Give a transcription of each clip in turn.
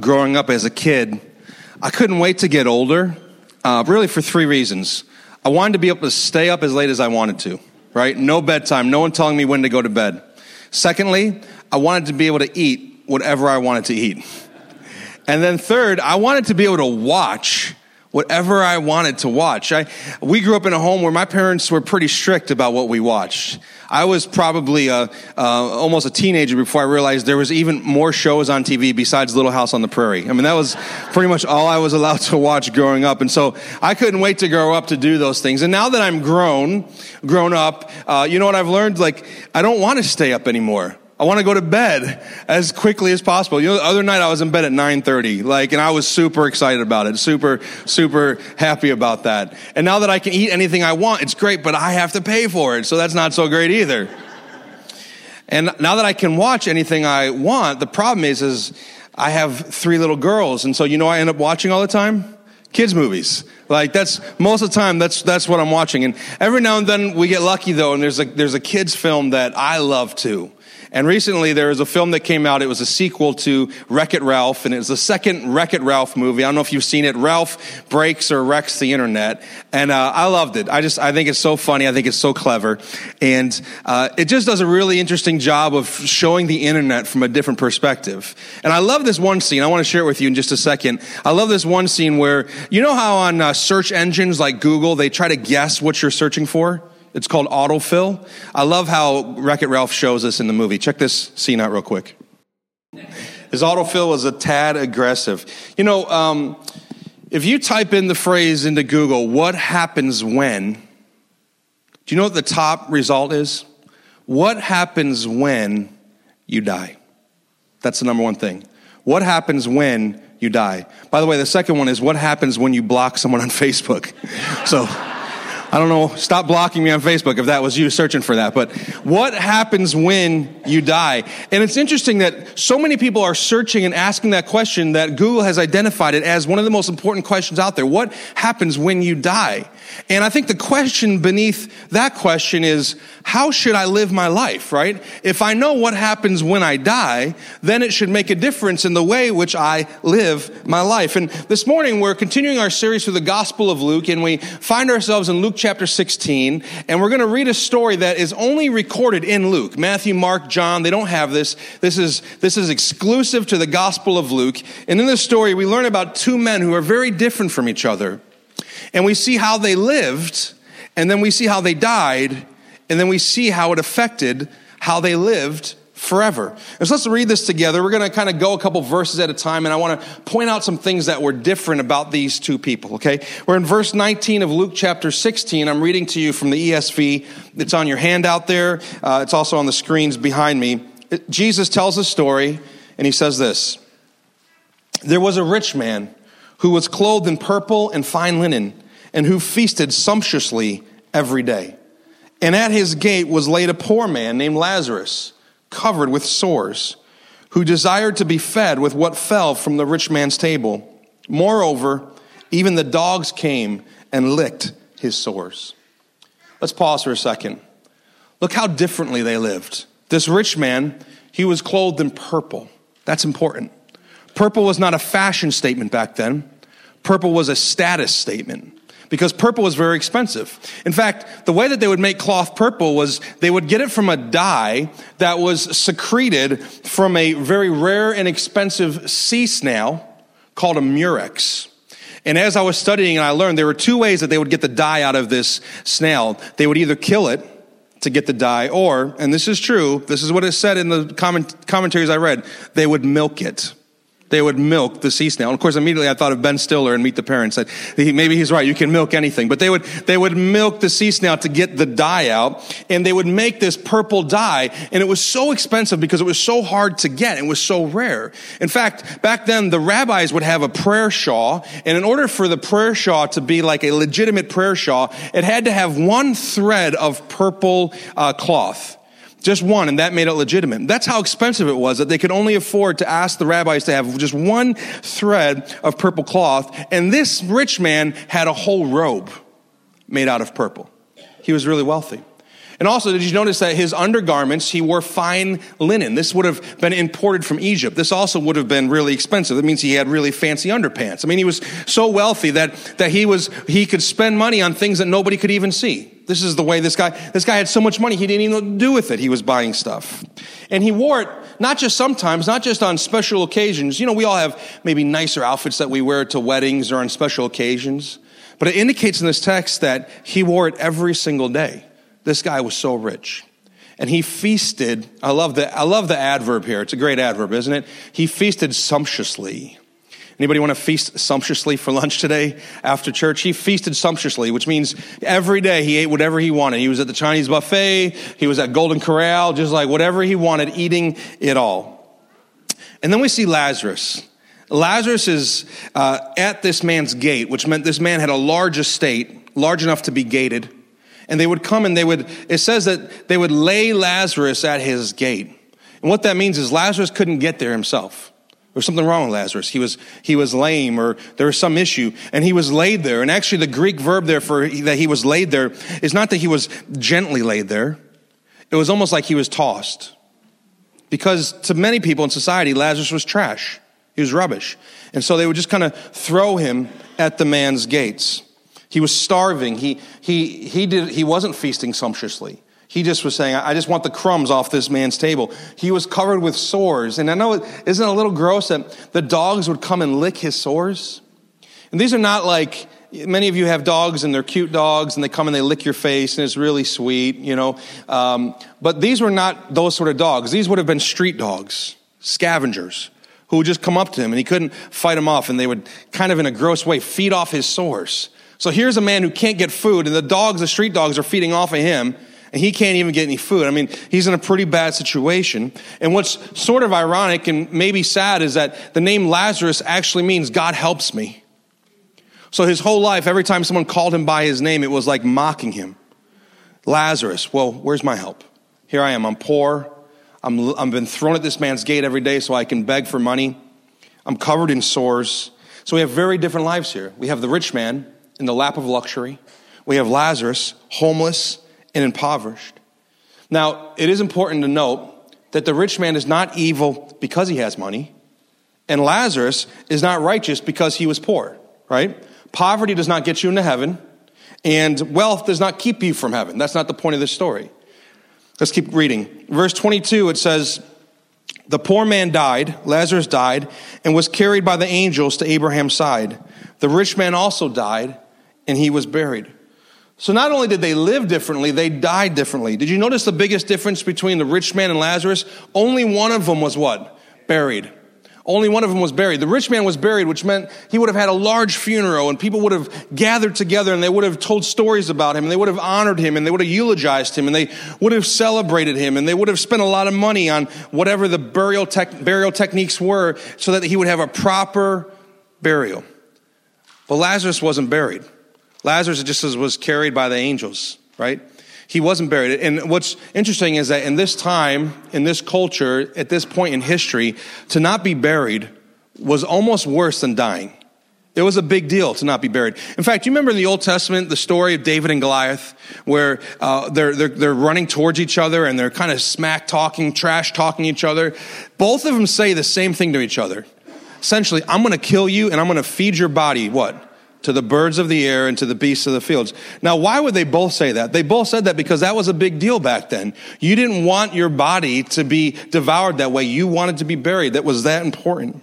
growing up as a kid, I couldn't wait to get older, uh, really for three reasons. I wanted to be able to stay up as late as I wanted to, right? No bedtime, no one telling me when to go to bed. Secondly, I wanted to be able to eat whatever I wanted to eat. And then third, I wanted to be able to watch whatever I wanted to watch. I, we grew up in a home where my parents were pretty strict about what we watched. I was probably a, uh, almost a teenager before I realized there was even more shows on TV besides Little House on the Prairie. I mean, that was pretty much all I was allowed to watch growing up. And so I couldn't wait to grow up to do those things. And now that I'm grown, grown up, uh, you know what I've learned? Like, I don't want to stay up anymore. I want to go to bed as quickly as possible. You know, the other night I was in bed at 9:30, like, and I was super excited about it, super, super happy about that. And now that I can eat anything I want, it's great, but I have to pay for it, so that's not so great either. And now that I can watch anything I want, the problem is, is I have three little girls, and so you know I end up watching all the time kids movies. Like that's most of the time that's that's what I'm watching. And every now and then we get lucky though, and there's a there's a kids film that I love too. And recently there was a film that came out. It was a sequel to Wreck It Ralph, and it was the second Wreck It Ralph movie. I don't know if you've seen it. Ralph breaks or wrecks the internet, and uh, I loved it. I just I think it's so funny. I think it's so clever, and uh, it just does a really interesting job of showing the internet from a different perspective. And I love this one scene. I want to share it with you in just a second. I love this one scene where you know how on uh, search engines like Google they try to guess what you're searching for. It's called autofill. I love how Wreck It Ralph shows us in the movie. Check this scene out real quick. His autofill was a tad aggressive. You know, um, if you type in the phrase into Google, what happens when? Do you know what the top result is? What happens when you die? That's the number one thing. What happens when you die? By the way, the second one is what happens when you block someone on Facebook? So, I don't know, stop blocking me on Facebook if that was you searching for that. But what happens when you die? And it's interesting that so many people are searching and asking that question that Google has identified it as one of the most important questions out there. What happens when you die? And I think the question beneath that question is, how should I live my life, right? If I know what happens when I die, then it should make a difference in the way which I live my life. And this morning we're continuing our series through the Gospel of Luke, and we find ourselves in Luke chapter 16, and we're going to read a story that is only recorded in Luke. Matthew, Mark, John, they don't have this. This is, this is exclusive to the Gospel of Luke. And in this story, we learn about two men who are very different from each other. And we see how they lived, and then we see how they died, and then we see how it affected how they lived forever. And so let's read this together. We're going to kind of go a couple verses at a time, and I want to point out some things that were different about these two people, okay? We're in verse 19 of Luke chapter 16. I'm reading to you from the ESV. It's on your handout there, uh, it's also on the screens behind me. It, Jesus tells a story, and he says this There was a rich man who was clothed in purple and fine linen, and who feasted sumptuously every day. And at his gate was laid a poor man named Lazarus covered with sores, who desired to be fed with what fell from the rich man's table. Moreover, even the dogs came and licked his sores. Let's pause for a second. Look how differently they lived. This rich man, he was clothed in purple. That's important. Purple was not a fashion statement back then, purple was a status statement because purple was very expensive. In fact, the way that they would make cloth purple was they would get it from a dye that was secreted from a very rare and expensive sea snail called a murex. And as I was studying and I learned there were two ways that they would get the dye out of this snail. They would either kill it to get the dye or, and this is true, this is what it said in the comment, commentaries I read, they would milk it they would milk the sea snail. And of course, immediately I thought of Ben Stiller and Meet the Parents. That maybe he's right. You can milk anything. But they would, they would milk the sea snail to get the dye out. And they would make this purple dye. And it was so expensive because it was so hard to get. It was so rare. In fact, back then, the rabbis would have a prayer shawl. And in order for the prayer shawl to be like a legitimate prayer shawl, it had to have one thread of purple uh, cloth. Just one, and that made it legitimate. That's how expensive it was that they could only afford to ask the rabbis to have just one thread of purple cloth. And this rich man had a whole robe made out of purple. He was really wealthy. And also, did you notice that his undergarments, he wore fine linen? This would have been imported from Egypt. This also would have been really expensive. That means he had really fancy underpants. I mean, he was so wealthy that, that he was, he could spend money on things that nobody could even see. This is the way this guy, this guy had so much money, he didn't even know what to do with it. He was buying stuff. And he wore it not just sometimes, not just on special occasions. You know, we all have maybe nicer outfits that we wear to weddings or on special occasions. But it indicates in this text that he wore it every single day. This guy was so rich. And he feasted, I love the, I love the adverb here. It's a great adverb, isn't it? He feasted sumptuously. Anybody want to feast sumptuously for lunch today after church? He feasted sumptuously, which means every day he ate whatever he wanted. He was at the Chinese buffet, he was at Golden Corral, just like whatever he wanted, eating it all. And then we see Lazarus. Lazarus is uh, at this man's gate, which meant this man had a large estate, large enough to be gated. And they would come and they would, it says that they would lay Lazarus at his gate. And what that means is Lazarus couldn't get there himself. There was something wrong with Lazarus. He was, he was lame or there was some issue and he was laid there. And actually the Greek verb there for that he was laid there is not that he was gently laid there. It was almost like he was tossed. Because to many people in society, Lazarus was trash. He was rubbish. And so they would just kind of throw him at the man's gates. He was starving. He, he, he, did, he wasn't feasting sumptuously. He just was saying, I just want the crumbs off this man's table. He was covered with sores. And I know it isn't a little gross that the dogs would come and lick his sores. And these are not like, many of you have dogs and they're cute dogs and they come and they lick your face and it's really sweet, you know. Um, but these were not those sort of dogs. These would have been street dogs, scavengers who would just come up to him and he couldn't fight them off and they would kind of in a gross way feed off his sores. So here's a man who can't get food, and the dogs, the street dogs, are feeding off of him, and he can't even get any food. I mean, he's in a pretty bad situation. And what's sort of ironic and maybe sad is that the name Lazarus actually means God helps me. So his whole life, every time someone called him by his name, it was like mocking him. Lazarus, well, where's my help? Here I am. I'm poor. I'm, I've been thrown at this man's gate every day so I can beg for money. I'm covered in sores. So we have very different lives here. We have the rich man in the lap of luxury. We have Lazarus, homeless and impoverished. Now, it is important to note that the rich man is not evil because he has money, and Lazarus is not righteous because he was poor, right? Poverty does not get you into heaven, and wealth does not keep you from heaven. That's not the point of this story. Let's keep reading. Verse 22, it says, The poor man died, Lazarus died, and was carried by the angels to Abraham's side. The rich man also died and he was buried. So not only did they live differently, they died differently. Did you notice the biggest difference between the rich man and Lazarus? Only one of them was what? Buried. Only one of them was buried. The rich man was buried, which meant he would have had a large funeral and people would have gathered together and they would have told stories about him and they would have honored him and they would have eulogized him and they would have celebrated him and they would have spent a lot of money on whatever the burial, tech, burial techniques were so that he would have a proper burial. But Lazarus wasn't buried. Lazarus just was carried by the angels, right? He wasn't buried. And what's interesting is that in this time, in this culture, at this point in history, to not be buried was almost worse than dying. It was a big deal to not be buried. In fact, you remember in the Old Testament the story of David and Goliath, where uh, they're, they're, they're running towards each other and they're kind of smack talking, trash talking each other. Both of them say the same thing to each other. Essentially, I'm going to kill you and I'm going to feed your body what? To the birds of the air and to the beasts of the fields. Now, why would they both say that? They both said that because that was a big deal back then. You didn't want your body to be devoured that way. You wanted to be buried. That was that important.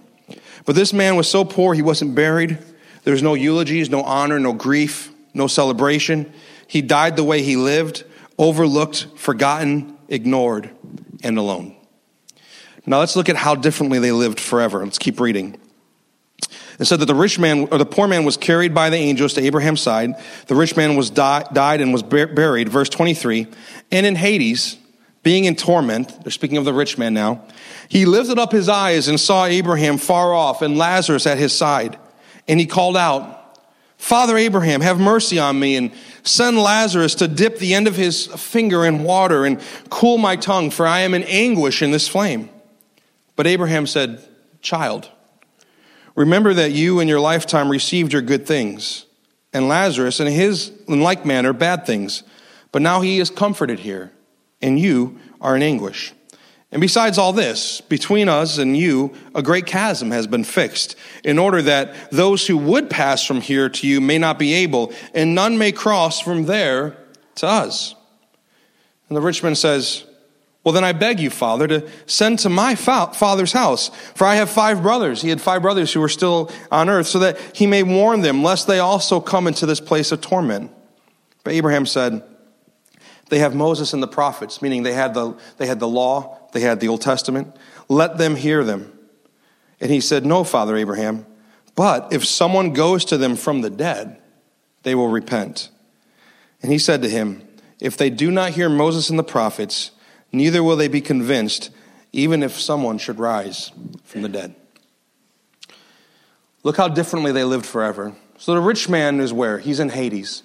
But this man was so poor, he wasn't buried. There was no eulogies, no honor, no grief, no celebration. He died the way he lived, overlooked, forgotten, ignored, and alone. Now let's look at how differently they lived forever. Let's keep reading. It said that the rich man or the poor man was carried by the angels to Abraham's side. The rich man was di- died and was buried. Verse 23. And in Hades, being in torment, they're speaking of the rich man now, he lifted up his eyes and saw Abraham far off and Lazarus at his side. And he called out, Father Abraham, have mercy on me and send Lazarus to dip the end of his finger in water and cool my tongue, for I am in anguish in this flame. But Abraham said, Child, Remember that you in your lifetime received your good things, and Lazarus in his in like manner bad things. but now he is comforted here, and you are in anguish. And besides all this, between us and you, a great chasm has been fixed, in order that those who would pass from here to you may not be able, and none may cross from there to us. And the rich man says, Well, then I beg you, Father, to send to my father's house, for I have five brothers. He had five brothers who were still on earth, so that he may warn them, lest they also come into this place of torment. But Abraham said, They have Moses and the prophets, meaning they had the, they had the law they had the Old Testament. Let them hear them. And he said, No, Father Abraham, but if someone goes to them from the dead, they will repent. And he said to him, If they do not hear Moses and the prophets, neither will they be convinced, even if someone should rise from the dead. Look how differently they lived forever. So the rich man is where? He's in Hades.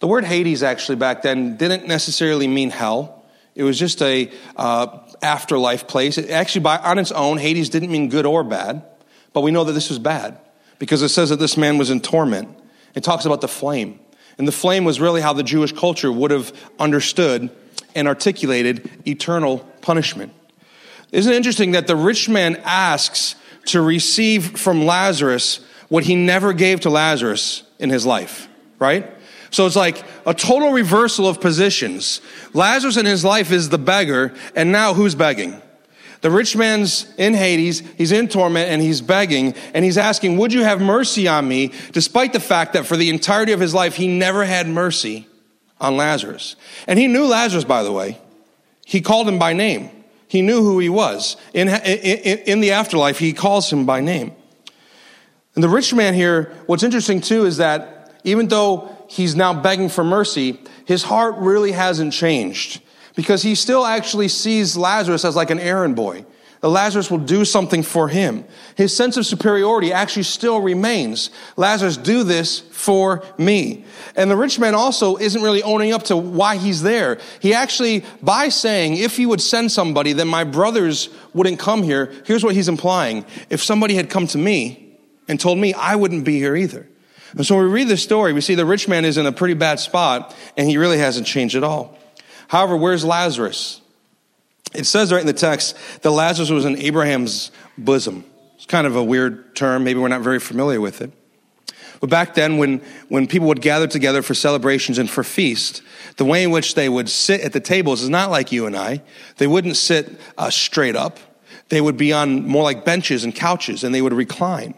The word Hades actually back then didn't necessarily mean hell. It was just a uh, afterlife place. It actually, by, on its own, Hades didn't mean good or bad, but we know that this was bad because it says that this man was in torment. It talks about the flame. And the flame was really how the Jewish culture would have understood and articulated eternal punishment. Isn't it interesting that the rich man asks to receive from Lazarus what he never gave to Lazarus in his life, right? So it's like a total reversal of positions. Lazarus in his life is the beggar, and now who's begging? The rich man's in Hades, he's in torment, and he's begging, and he's asking, Would you have mercy on me? Despite the fact that for the entirety of his life, he never had mercy on Lazarus. And he knew Lazarus, by the way. He called him by name. He knew who he was. In, in, in the afterlife, he calls him by name. And the rich man here, what's interesting too is that even though he's now begging for mercy, his heart really hasn't changed because he still actually sees Lazarus as like an errand boy. The Lazarus will do something for him. His sense of superiority actually still remains. Lazarus, do this for me. And the rich man also isn't really owning up to why he's there. He actually, by saying, if he would send somebody, then my brothers wouldn't come here. Here's what he's implying. If somebody had come to me and told me, I wouldn't be here either. And so when we read this story, we see the rich man is in a pretty bad spot and he really hasn't changed at all. However, where's Lazarus? It says right in the text that Lazarus was in Abraham's bosom. It's kind of a weird term. Maybe we're not very familiar with it. But back then, when, when people would gather together for celebrations and for feasts, the way in which they would sit at the tables is not like you and I. They wouldn't sit uh, straight up. They would be on more like benches and couches and they would recline.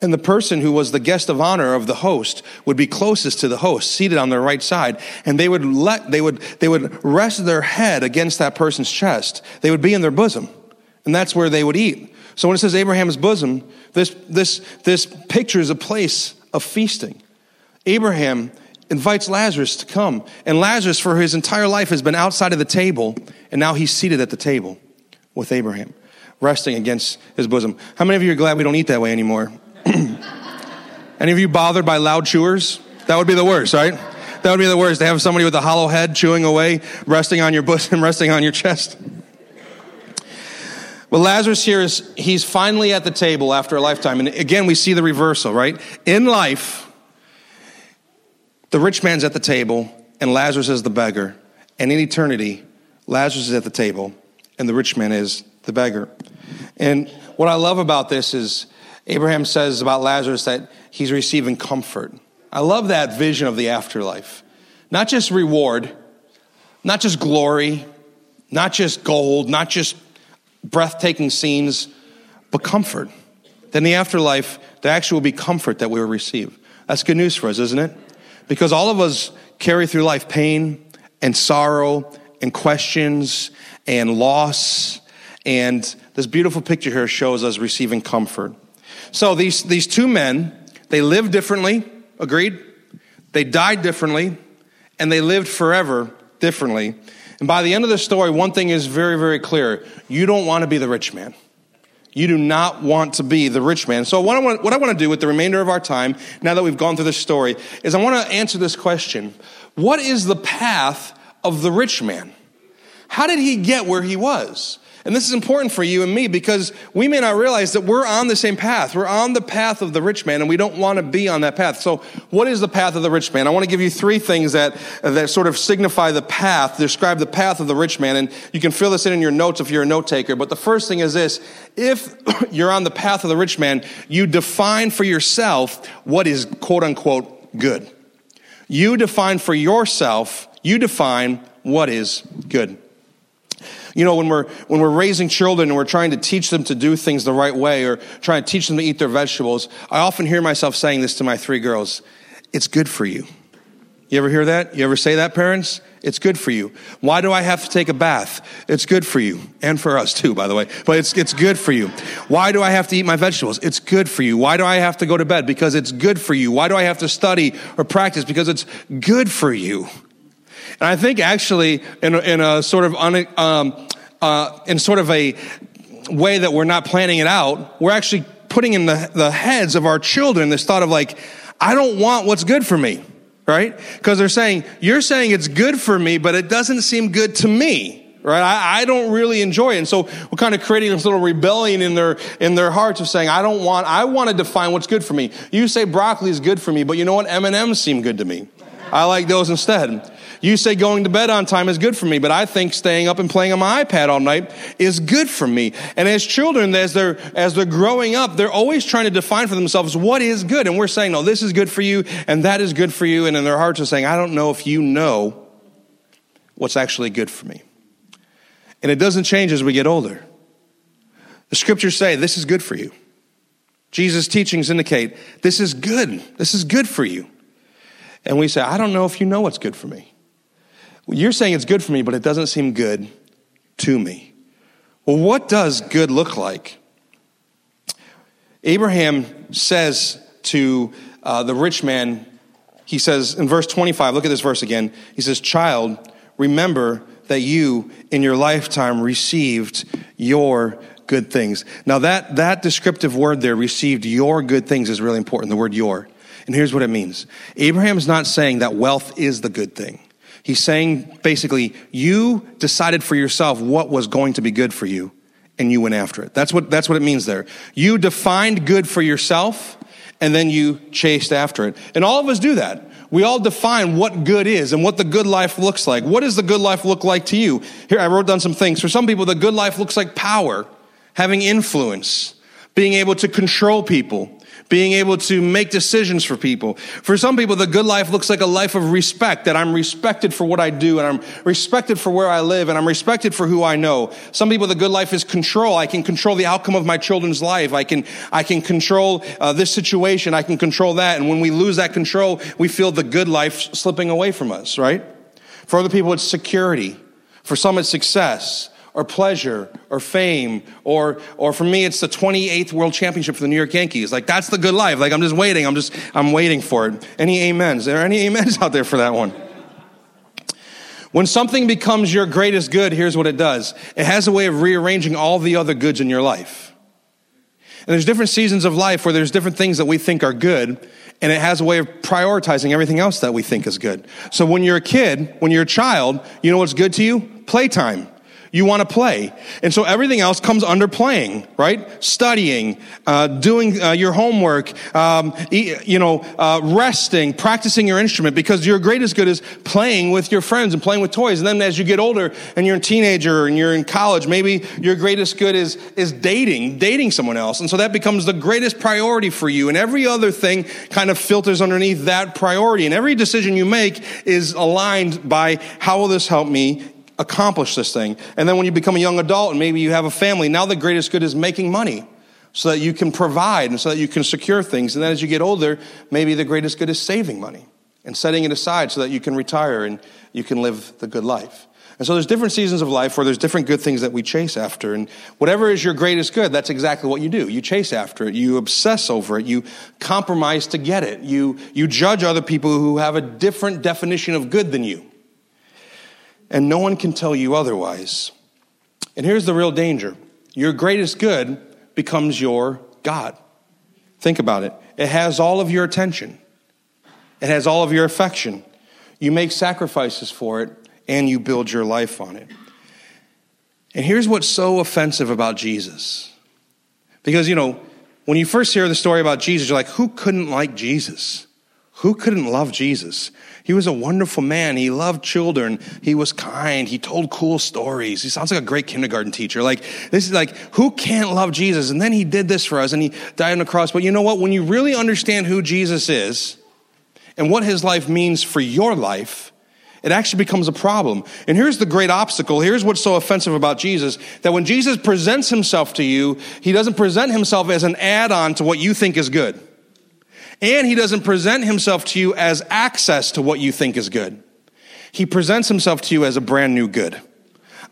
And the person who was the guest of honor of the host would be closest to the host, seated on their right side. And they would let, they would, they would rest their head against that person's chest. They would be in their bosom. And that's where they would eat. So when it says Abraham's bosom, this, this, this picture is a place of feasting. Abraham invites Lazarus to come. And Lazarus, for his entire life, has been outside of the table. And now he's seated at the table with Abraham, resting against his bosom. How many of you are glad we don't eat that way anymore? Any of you bothered by loud chewers? That would be the worst, right? That would be the worst to have somebody with a hollow head chewing away, resting on your bosom, resting on your chest. Well, Lazarus here is, he's finally at the table after a lifetime. And again, we see the reversal, right? In life, the rich man's at the table and Lazarus is the beggar. And in eternity, Lazarus is at the table and the rich man is the beggar. And what I love about this is Abraham says about Lazarus that he's receiving comfort. I love that vision of the afterlife. Not just reward, not just glory, not just gold, not just breathtaking scenes, but comfort. Then the afterlife, there actually will be comfort that we will receive. That's good news for us, isn't it? Because all of us carry through life pain and sorrow and questions and loss. And this beautiful picture here shows us receiving comfort. So these, these two men, they lived differently, agreed? They died differently, and they lived forever differently. And by the end of the story, one thing is very, very clear. You don't want to be the rich man. You do not want to be the rich man. So what I want, what I want to do with the remainder of our time, now that we've gone through this story, is I want to answer this question. What is the path of the rich man? How did he get where he was? And this is important for you and me because we may not realize that we're on the same path. We're on the path of the rich man and we don't want to be on that path. So what is the path of the rich man? I want to give you three things that, that sort of signify the path, describe the path of the rich man. And you can fill this in in your notes if you're a note taker. But the first thing is this. If you're on the path of the rich man, you define for yourself what is quote unquote good. You define for yourself, you define what is good. You know, when we're, when we're raising children and we're trying to teach them to do things the right way or trying to teach them to eat their vegetables, I often hear myself saying this to my three girls it's good for you. You ever hear that? You ever say that, parents? It's good for you. Why do I have to take a bath? It's good for you. And for us too, by the way. But it's, it's good for you. Why do I have to eat my vegetables? It's good for you. Why do I have to go to bed? Because it's good for you. Why do I have to study or practice? Because it's good for you. And I think actually, in in a sort of un, um, uh, in sort of a way that we're not planning it out, we're actually putting in the, the heads of our children this thought of like, I don't want what's good for me, right? Because they're saying, you're saying it's good for me, but it doesn't seem good to me right? I, I, don't really enjoy it. And so we're kind of creating this little rebellion in their in their hearts of saying i don't want i want to define what's good for me. You say broccoli is good for me but you know what? M&ms seem good to me. I like those instead you say going to bed on time is good for me, but I think staying up and playing on my iPad all night is good for me. And as children, as they're, as they're growing up, they're always trying to define for themselves what is good. And we're saying, no, this is good for you and that is good for you. And in their hearts are saying, I don't know if you know what's actually good for me. And it doesn't change as we get older. The scriptures say this is good for you. Jesus' teachings indicate this is good. This is good for you. And we say, I don't know if you know what's good for me. You're saying it's good for me, but it doesn't seem good to me. Well, what does good look like? Abraham says to uh, the rich man, he says in verse 25, look at this verse again. He says, Child, remember that you in your lifetime received your good things. Now, that, that descriptive word there, received your good things, is really important, the word your. And here's what it means Abraham is not saying that wealth is the good thing. He's saying basically, you decided for yourself what was going to be good for you, and you went after it. That's what, that's what it means there. You defined good for yourself, and then you chased after it. And all of us do that. We all define what good is and what the good life looks like. What does the good life look like to you? Here, I wrote down some things. For some people, the good life looks like power, having influence, being able to control people, being able to make decisions for people. For some people, the good life looks like a life of respect, that I'm respected for what I do, and I'm respected for where I live, and I'm respected for who I know. Some people, the good life is control. I can control the outcome of my children's life. I can, I can control uh, this situation. I can control that. And when we lose that control, we feel the good life slipping away from us, right? For other people, it's security. For some, it's success or pleasure or fame or or for me it's the 28th world championship for the new york yankees. Like that's the good life. Like i'm just waiting. I'm just i'm waiting for it. Any amens? Are there any amens out there for that one? When something becomes your greatest good here's what it does. It has a way of rearranging all the other goods in your life. And there's different seasons of life where there's different things that we think are good and it has a way of prioritizing everything else that we think is good. So when you're a kid, when you're a child, you know what's good to you? Playtime. You want to play. And so everything else comes under playing, right? Studying, uh, doing uh, your homework, um, you know, uh, resting, practicing your instrument because your greatest good is playing with your friends and playing with toys. And then as you get older and you're a teenager and you're in college, maybe your greatest good is, is dating, dating someone else. And so that becomes the greatest priority for you. And every other thing kind of filters underneath that priority. And every decision you make is aligned by how will this help me accomplish this thing. And then when you become a young adult and maybe you have a family, now the greatest good is making money so that you can provide and so that you can secure things. And then as you get older, maybe the greatest good is saving money and setting it aside so that you can retire and you can live the good life. And so there's different seasons of life where there's different good things that we chase after. And whatever is your greatest good, that's exactly what you do. You chase after it. You obsess over it. You compromise to get it. You, you judge other people who have a different definition of good than you and no one can tell you otherwise. And here's the real danger your greatest good becomes your God. Think about it. It has all of your attention, it has all of your affection. You make sacrifices for it, and you build your life on it. And here's what's so offensive about Jesus. Because, you know, when you first hear the story about Jesus, you're like, who couldn't like Jesus? Who couldn't love Jesus? He was a wonderful man. He loved children. He was kind. He told cool stories. He sounds like a great kindergarten teacher. Like, this is like, who can't love Jesus? And then he did this for us and he died on the cross. But you know what? When you really understand who Jesus is and what his life means for your life, it actually becomes a problem. And here's the great obstacle. Here's what's so offensive about Jesus that when Jesus presents himself to you, he doesn't present himself as an add on to what you think is good. And he doesn't present himself to you as access to what you think is good. He presents himself to you as a brand new good.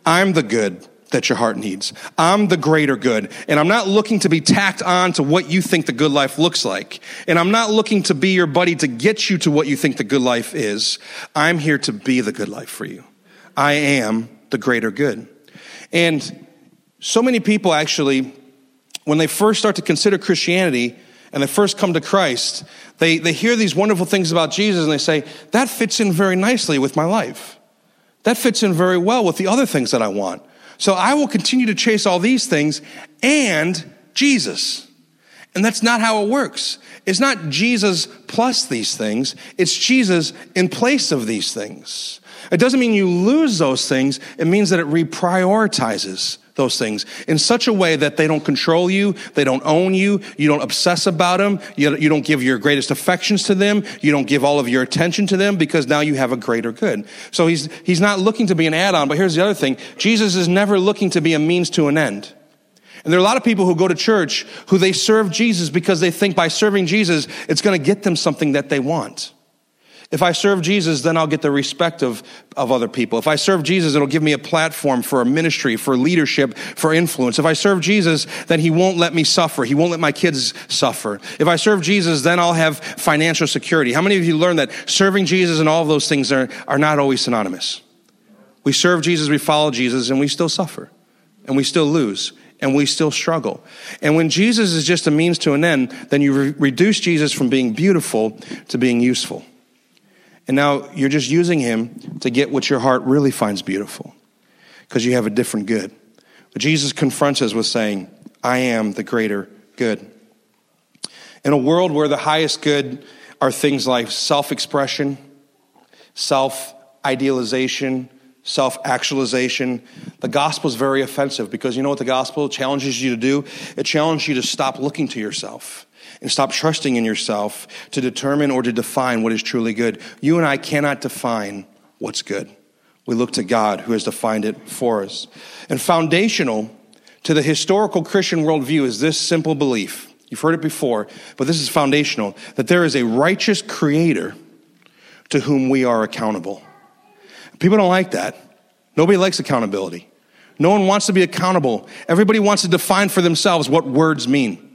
I'm the good that your heart needs. I'm the greater good. And I'm not looking to be tacked on to what you think the good life looks like. And I'm not looking to be your buddy to get you to what you think the good life is. I'm here to be the good life for you. I am the greater good. And so many people actually, when they first start to consider Christianity, and they first come to Christ, they, they hear these wonderful things about Jesus and they say, that fits in very nicely with my life. That fits in very well with the other things that I want. So I will continue to chase all these things and Jesus. And that's not how it works. It's not Jesus plus these things, it's Jesus in place of these things. It doesn't mean you lose those things, it means that it reprioritizes those things in such a way that they don't control you, they don't own you, you don't obsess about them, you, you don't give your greatest affections to them, you don't give all of your attention to them because now you have a greater good. So he's, he's not looking to be an add on, but here's the other thing Jesus is never looking to be a means to an end. And there are a lot of people who go to church who they serve Jesus because they think by serving Jesus, it's going to get them something that they want. If I serve Jesus, then I'll get the respect of, of other people. If I serve Jesus, it'll give me a platform for a ministry, for leadership, for influence. If I serve Jesus, then he won't let me suffer. He won't let my kids suffer. If I serve Jesus, then I'll have financial security. How many of you learned that serving Jesus and all of those things are, are not always synonymous? We serve Jesus, we follow Jesus, and we still suffer, and we still lose, and we still struggle. And when Jesus is just a means to an end, then you re- reduce Jesus from being beautiful to being useful. And now you're just using him to get what your heart really finds beautiful because you have a different good. But Jesus confronts us with saying, I am the greater good. In a world where the highest good are things like self expression, self idealization, self actualization, the gospel is very offensive because you know what the gospel challenges you to do? It challenges you to stop looking to yourself and stop trusting in yourself to determine or to define what is truly good. You and I cannot define what's good. We look to God who has defined it for us. And foundational to the historical Christian worldview is this simple belief. You've heard it before, but this is foundational that there is a righteous creator to whom we are accountable. People don't like that. Nobody likes accountability. No one wants to be accountable. Everybody wants to define for themselves what words mean.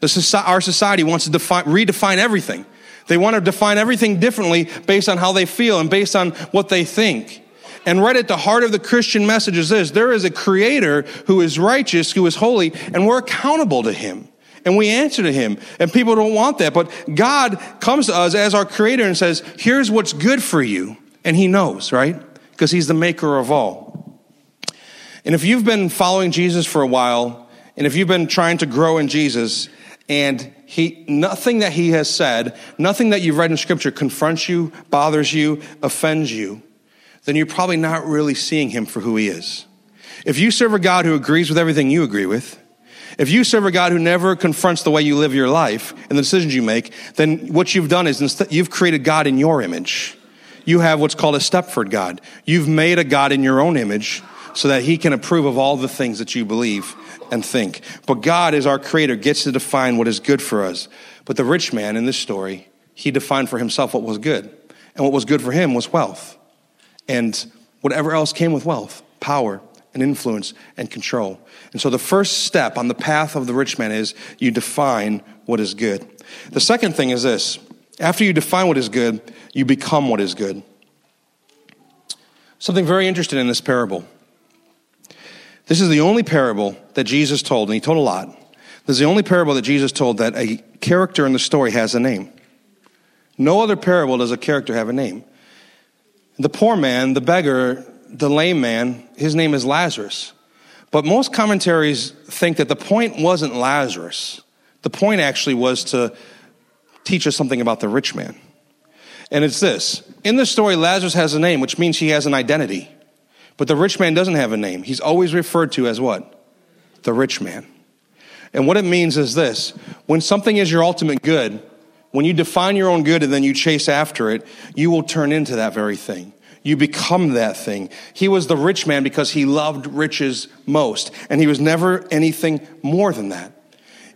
The, our society wants to define, redefine everything. They want to define everything differently based on how they feel and based on what they think. And right at the heart of the Christian message is this there is a creator who is righteous, who is holy, and we're accountable to him. And we answer to him. And people don't want that. But God comes to us as our creator and says, here's what's good for you. And he knows, right? Because he's the maker of all. And if you've been following Jesus for a while, and if you've been trying to grow in Jesus, and he nothing that he has said nothing that you've read in scripture confronts you bothers you offends you then you're probably not really seeing him for who he is. If you serve a god who agrees with everything you agree with if you serve a god who never confronts the way you live your life and the decisions you make then what you've done is instead, you've created god in your image. You have what's called a stepford god. You've made a god in your own image so that he can approve of all the things that you believe and think. But God, as our creator, gets to define what is good for us. But the rich man in this story, he defined for himself what was good. And what was good for him was wealth. And whatever else came with wealth power and influence and control. And so the first step on the path of the rich man is you define what is good. The second thing is this after you define what is good, you become what is good. Something very interesting in this parable. This is the only parable that Jesus told, and he told a lot. This is the only parable that Jesus told that a character in the story has a name. No other parable does a character have a name. The poor man, the beggar, the lame man, his name is Lazarus. But most commentaries think that the point wasn't Lazarus. The point actually was to teach us something about the rich man. And it's this in the story, Lazarus has a name, which means he has an identity. But the rich man doesn't have a name. He's always referred to as what? The rich man. And what it means is this when something is your ultimate good, when you define your own good and then you chase after it, you will turn into that very thing. You become that thing. He was the rich man because he loved riches most, and he was never anything more than that.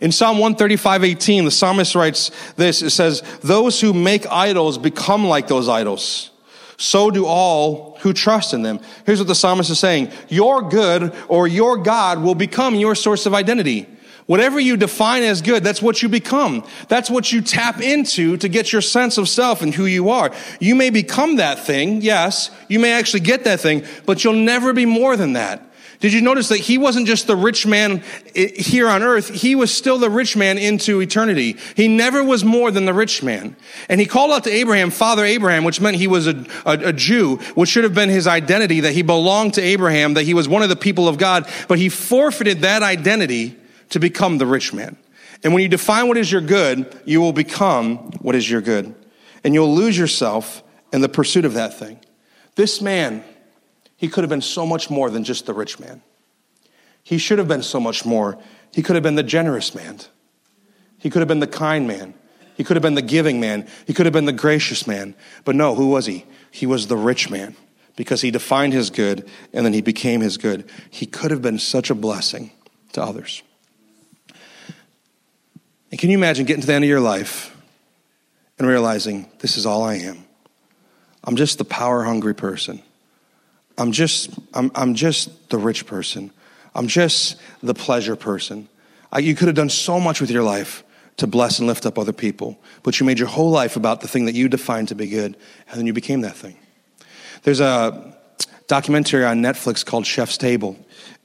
In Psalm 135, 18, the psalmist writes this it says, Those who make idols become like those idols. So do all who trust in them. Here's what the psalmist is saying Your good or your God will become your source of identity. Whatever you define as good, that's what you become. That's what you tap into to get your sense of self and who you are. You may become that thing, yes. You may actually get that thing, but you'll never be more than that. Did you notice that he wasn't just the rich man eh, here on earth? He was still the rich man into eternity. He never was more than the rich man. And he called out to Abraham, Father Abraham, which meant he was a, a, a Jew, which should have been his identity, that he belonged to Abraham, that he was one of the people of God. But he forfeited that identity to become the rich man. And when you define what is your good, you will become what is your good. And you'll lose yourself in the pursuit of that thing. This man, he could have been so much more than just the rich man. He should have been so much more. He could have been the generous man. He could have been the kind man. He could have been the giving man. He could have been the gracious man. But no, who was he? He was the rich man because he defined his good and then he became his good. He could have been such a blessing to others. And can you imagine getting to the end of your life and realizing this is all I am? I'm just the power hungry person. I'm just, I'm, I'm just the rich person. I'm just the pleasure person. I, you could have done so much with your life to bless and lift up other people, but you made your whole life about the thing that you defined to be good, and then you became that thing. There's a documentary on Netflix called Chef's Table,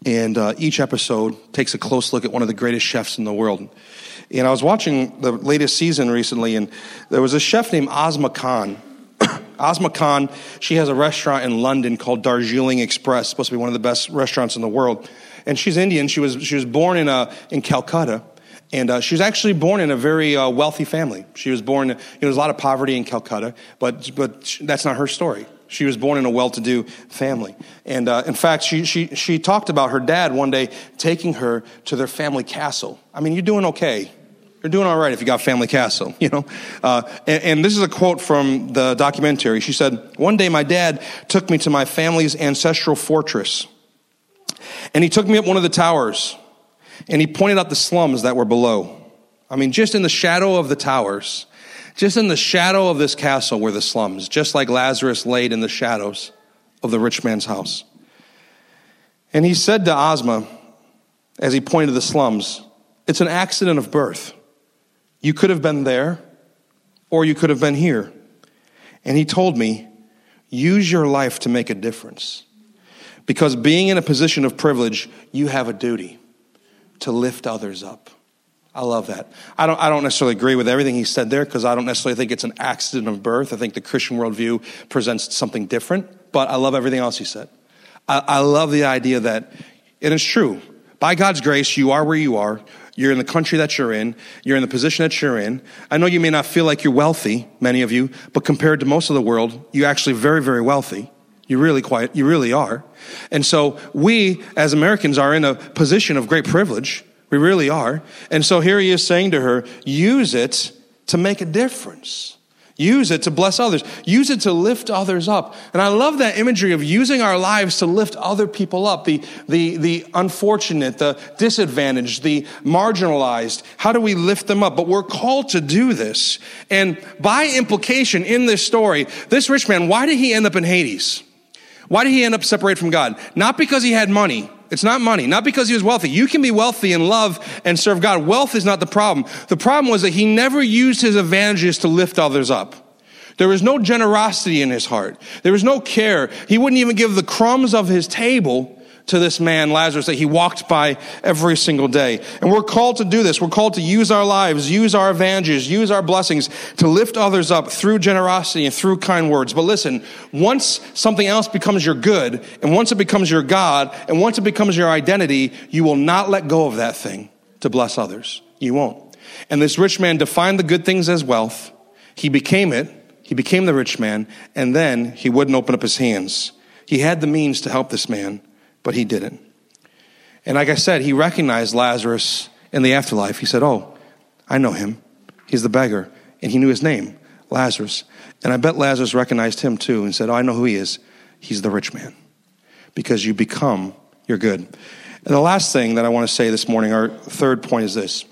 and uh, each episode takes a close look at one of the greatest chefs in the world. And I was watching the latest season recently, and there was a chef named Ozma Khan. Asma Khan, she has a restaurant in London called Darjeeling Express, supposed to be one of the best restaurants in the world. And she's Indian. She was, she was born in, a, in Calcutta. And uh, she was actually born in a very uh, wealthy family. She was born, you know, there was a lot of poverty in Calcutta, but, but that's not her story. She was born in a well to do family. And uh, in fact, she, she, she talked about her dad one day taking her to their family castle. I mean, you're doing okay. You're doing all right if you got family castle, you know. Uh, and, and, this is a quote from the documentary. She said, "One day, my dad took me to my family's ancestral fortress, and he took me up one of the towers, and he pointed out the slums that were below. I mean, just in the shadow of the towers, just in the shadow of this castle were the slums, just like Lazarus laid in the shadows of the rich man's house. And he said to Ozma, as he pointed to the slums, "It's an accident of birth." You could have been there, or you could have been here. And he told me, use your life to make a difference. Because being in a position of privilege, you have a duty to lift others up. I love that. I don't, I don't necessarily agree with everything he said there because I don't necessarily think it's an accident of birth. I think the Christian worldview presents something different, but I love everything else he said. I, I love the idea that it is true. By God's grace, you are where you are. You're in the country that you're in. You're in the position that you're in. I know you may not feel like you're wealthy, many of you, but compared to most of the world, you're actually very, very wealthy. You really quite, you really are. And so we as Americans are in a position of great privilege. We really are. And so here he is saying to her, use it to make a difference. Use it to bless others. Use it to lift others up. And I love that imagery of using our lives to lift other people up, the, the, the unfortunate, the disadvantaged, the marginalized. How do we lift them up? But we're called to do this. And by implication in this story, this rich man, why did he end up in Hades? Why did he end up separated from God? Not because he had money. It's not money, not because he was wealthy. You can be wealthy and love and serve God. Wealth is not the problem. The problem was that he never used his advantages to lift others up. There was no generosity in his heart. There was no care. He wouldn't even give the crumbs of his table to this man, Lazarus, that he walked by every single day. And we're called to do this. We're called to use our lives, use our advantages, use our blessings to lift others up through generosity and through kind words. But listen, once something else becomes your good, and once it becomes your God, and once it becomes your identity, you will not let go of that thing to bless others. You won't. And this rich man defined the good things as wealth. He became it. He became the rich man, and then he wouldn't open up his hands. He had the means to help this man but he didn't. And like I said, he recognized Lazarus in the afterlife. He said, Oh, I know him. He's the beggar. And he knew his name, Lazarus. And I bet Lazarus recognized him too and said, Oh, I know who he is. He's the rich man. Because you become your good. And the last thing that I want to say this morning, our third point is this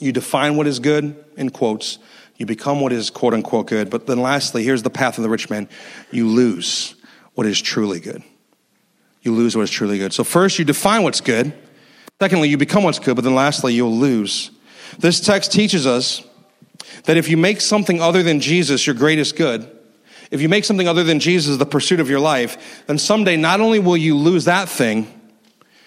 you define what is good, in quotes, you become what is quote unquote good. But then lastly, here's the path of the rich man you lose what is truly good you lose what is truly good. So, first, you define what's good. Secondly, you become what's good. But then, lastly, you'll lose. This text teaches us that if you make something other than Jesus your greatest good, if you make something other than Jesus the pursuit of your life, then someday not only will you lose that thing,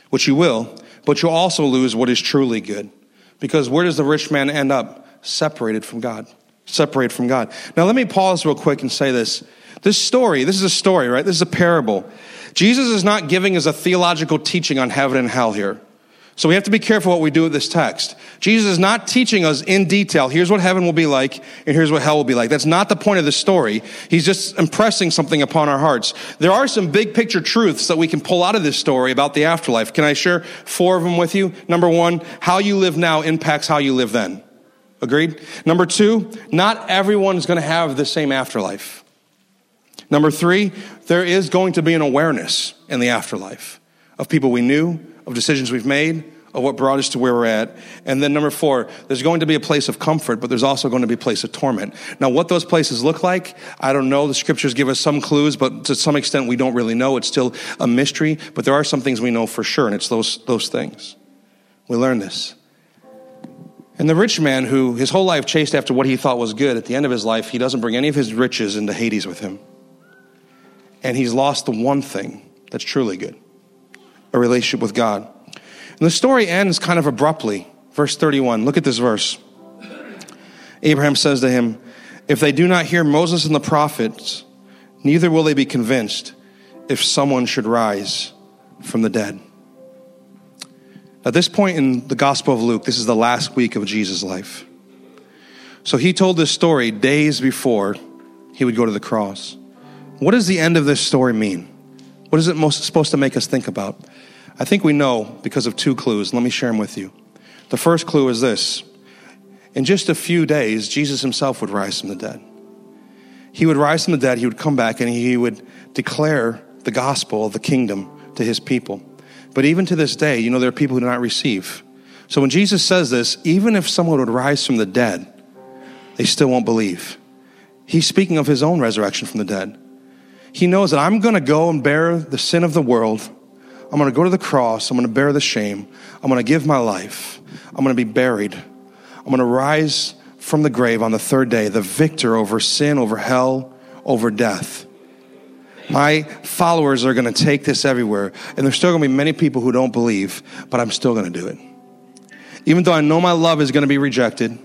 which you will, but you'll also lose what is truly good. Because where does the rich man end up? Separated from God. Separated from God. Now, let me pause real quick and say this. This story, this is a story, right? This is a parable. Jesus is not giving us a theological teaching on heaven and hell here. So we have to be careful what we do with this text. Jesus is not teaching us in detail, here's what heaven will be like, and here's what hell will be like. That's not the point of the story. He's just impressing something upon our hearts. There are some big picture truths that we can pull out of this story about the afterlife. Can I share four of them with you? Number one, how you live now impacts how you live then. Agreed? Number two, not everyone is going to have the same afterlife. Number three, there is going to be an awareness in the afterlife of people we knew, of decisions we've made, of what brought us to where we're at. And then number four, there's going to be a place of comfort, but there's also going to be a place of torment. Now, what those places look like, I don't know. The scriptures give us some clues, but to some extent we don't really know. It's still a mystery, but there are some things we know for sure, and it's those, those things. We learn this. And the rich man who his whole life chased after what he thought was good, at the end of his life, he doesn't bring any of his riches into Hades with him and he's lost the one thing that's truly good a relationship with God. And the story ends kind of abruptly. Verse 31, look at this verse. Abraham says to him, If they do not hear Moses and the prophets, neither will they be convinced if someone should rise from the dead. At this point in the Gospel of Luke, this is the last week of Jesus' life. So he told this story days before he would go to the cross. What does the end of this story mean? What is it most supposed to make us think about? I think we know because of two clues. Let me share them with you. The first clue is this In just a few days, Jesus himself would rise from the dead. He would rise from the dead, he would come back, and he would declare the gospel of the kingdom to his people. But even to this day, you know, there are people who do not receive. So when Jesus says this, even if someone would rise from the dead, they still won't believe. He's speaking of his own resurrection from the dead. He knows that I'm going to go and bear the sin of the world. I'm going to go to the cross. I'm going to bear the shame. I'm going to give my life. I'm going to be buried. I'm going to rise from the grave on the third day, the victor over sin, over hell, over death. My followers are going to take this everywhere, and there's still going to be many people who don't believe, but I'm still going to do it. Even though I know my love is going to be rejected,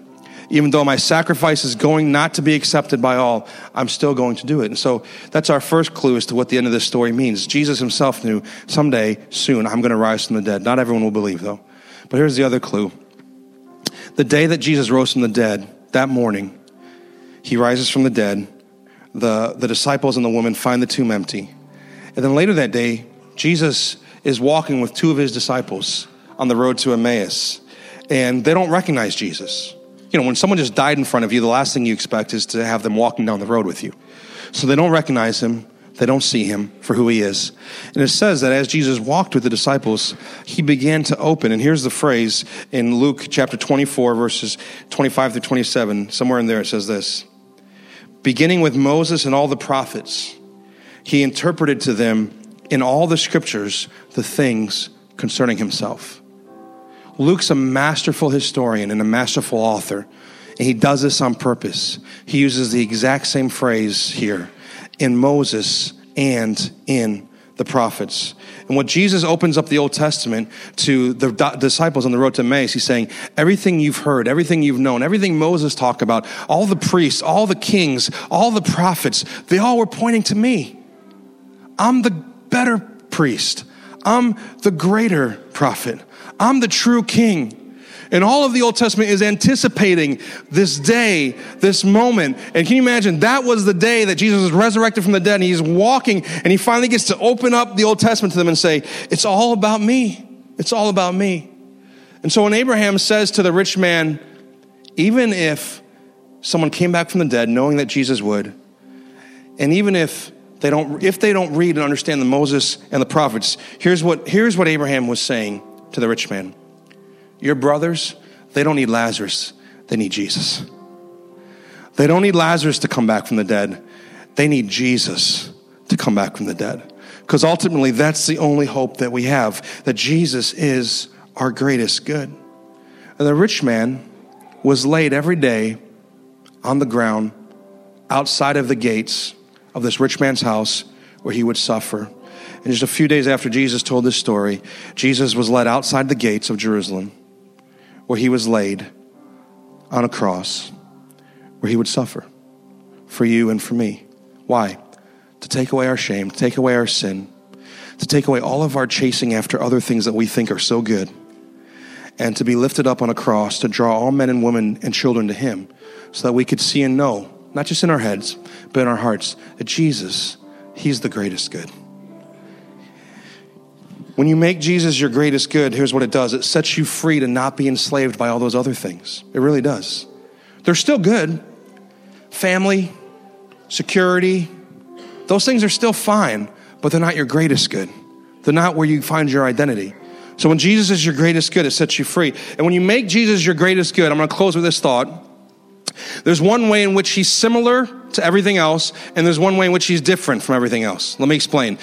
even though my sacrifice is going not to be accepted by all, I'm still going to do it. And so that's our first clue as to what the end of this story means. Jesus himself knew someday, soon, I'm going to rise from the dead. Not everyone will believe, though. But here's the other clue. The day that Jesus rose from the dead, that morning, he rises from the dead. The, the disciples and the woman find the tomb empty. And then later that day, Jesus is walking with two of his disciples on the road to Emmaus. And they don't recognize Jesus you know, when someone just died in front of you, the last thing you expect is to have them walking down the road with you. So they don't recognize him. They don't see him for who he is. And it says that as Jesus walked with the disciples, he began to open. And here's the phrase in Luke chapter 24, verses 25 through 27. Somewhere in there it says this Beginning with Moses and all the prophets, he interpreted to them in all the scriptures the things concerning himself. Luke's a masterful historian and a masterful author, and he does this on purpose. He uses the exact same phrase here in Moses and in the prophets. And what Jesus opens up the Old Testament to the disciples on the road to Emmaus, he's saying, everything you've heard, everything you've known, everything Moses talked about, all the priests, all the kings, all the prophets, they all were pointing to me. I'm the better priest. I'm the greater prophet. I'm the true king. And all of the Old Testament is anticipating this day, this moment. And can you imagine that was the day that Jesus was resurrected from the dead and he's walking and he finally gets to open up the Old Testament to them and say, It's all about me. It's all about me. And so when Abraham says to the rich man, even if someone came back from the dead knowing that Jesus would, and even if they don't if they don't read and understand the Moses and the prophets, here's what here's what Abraham was saying to the rich man. Your brothers, they don't need Lazarus, they need Jesus. They don't need Lazarus to come back from the dead, they need Jesus to come back from the dead. Because ultimately, that's the only hope that we have that Jesus is our greatest good. And the rich man was laid every day on the ground outside of the gates of this rich man's house where he would suffer. And just a few days after Jesus told this story, Jesus was led outside the gates of Jerusalem where he was laid on a cross, where he would suffer for you and for me. Why? To take away our shame, to take away our sin, to take away all of our chasing after other things that we think are so good, and to be lifted up on a cross to draw all men and women and children to him so that we could see and know, not just in our heads, but in our hearts, that Jesus, he's the greatest good. When you make Jesus your greatest good, here's what it does it sets you free to not be enslaved by all those other things. It really does. They're still good. Family, security, those things are still fine, but they're not your greatest good. They're not where you find your identity. So when Jesus is your greatest good, it sets you free. And when you make Jesus your greatest good, I'm going to close with this thought. There's one way in which he's similar to everything else, and there's one way in which he's different from everything else. Let me explain.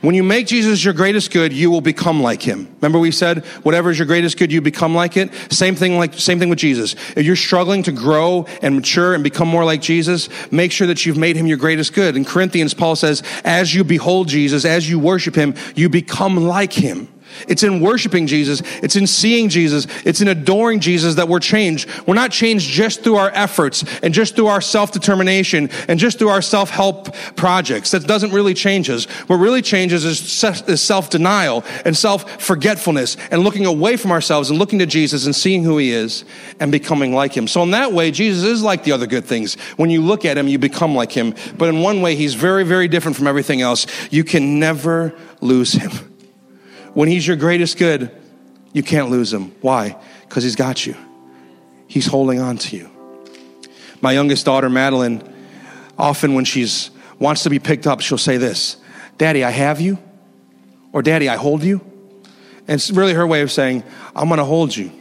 When you make Jesus your greatest good, you will become like him. Remember we said, whatever is your greatest good, you become like it? Same thing like, same thing with Jesus. If you're struggling to grow and mature and become more like Jesus, make sure that you've made him your greatest good. In Corinthians, Paul says, as you behold Jesus, as you worship him, you become like him. It's in worshiping Jesus. It's in seeing Jesus. It's in adoring Jesus that we're changed. We're not changed just through our efforts and just through our self determination and just through our self help projects. That doesn't really change us. What really changes is self denial and self forgetfulness and looking away from ourselves and looking to Jesus and seeing who he is and becoming like him. So, in that way, Jesus is like the other good things. When you look at him, you become like him. But in one way, he's very, very different from everything else. You can never lose him. When He's your greatest good, you can't lose Him. Why? Because He's got you, He's holding on to you. My youngest daughter, Madeline, often when she's wants to be picked up, she'll say this Daddy, I have you, or Daddy, I hold you. And it's really her way of saying, I'm going to hold you.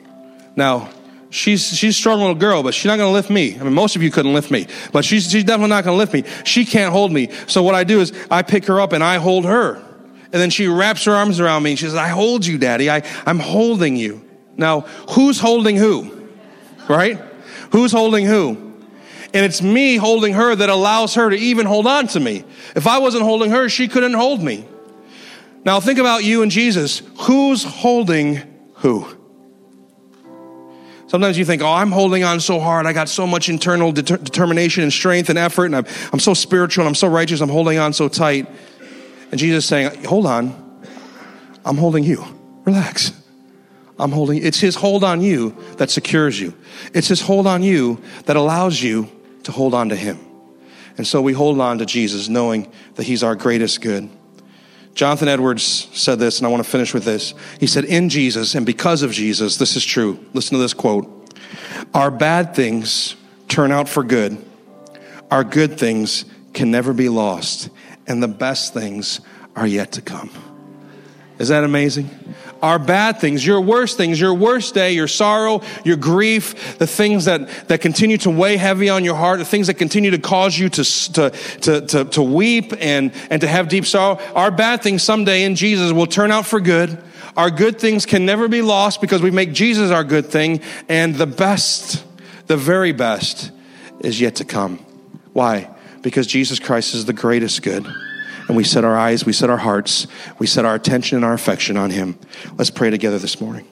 Now, she's she's a strong little girl, but she's not going to lift me. I mean, most of you couldn't lift me, but she's she's definitely not going to lift me. She can't hold me. So what I do is I pick her up and I hold her. And then she wraps her arms around me and she says, I hold you, Daddy. I, I'm holding you. Now, who's holding who? Right? Who's holding who? And it's me holding her that allows her to even hold on to me. If I wasn't holding her, she couldn't hold me. Now, think about you and Jesus. Who's holding who? Sometimes you think, oh, I'm holding on so hard. I got so much internal de- determination and strength and effort, and I'm, I'm so spiritual and I'm so righteous. I'm holding on so tight. And Jesus is saying, Hold on, I'm holding you. Relax. I'm holding it's his hold on you that secures you. It's his hold on you that allows you to hold on to him. And so we hold on to Jesus knowing that he's our greatest good. Jonathan Edwards said this, and I want to finish with this. He said, In Jesus and because of Jesus, this is true. Listen to this quote Our bad things turn out for good, our good things can never be lost and the best things are yet to come. Is that amazing? Our bad things, your worst things, your worst day, your sorrow, your grief, the things that, that continue to weigh heavy on your heart, the things that continue to cause you to, to, to, to, to weep and, and to have deep sorrow, our bad things someday in Jesus will turn out for good. Our good things can never be lost because we make Jesus our good thing, and the best, the very best, is yet to come. Why? Because Jesus Christ is the greatest good. and we set our eyes, we set our hearts, we set our attention and our affection on Him. Let's pray together this morning.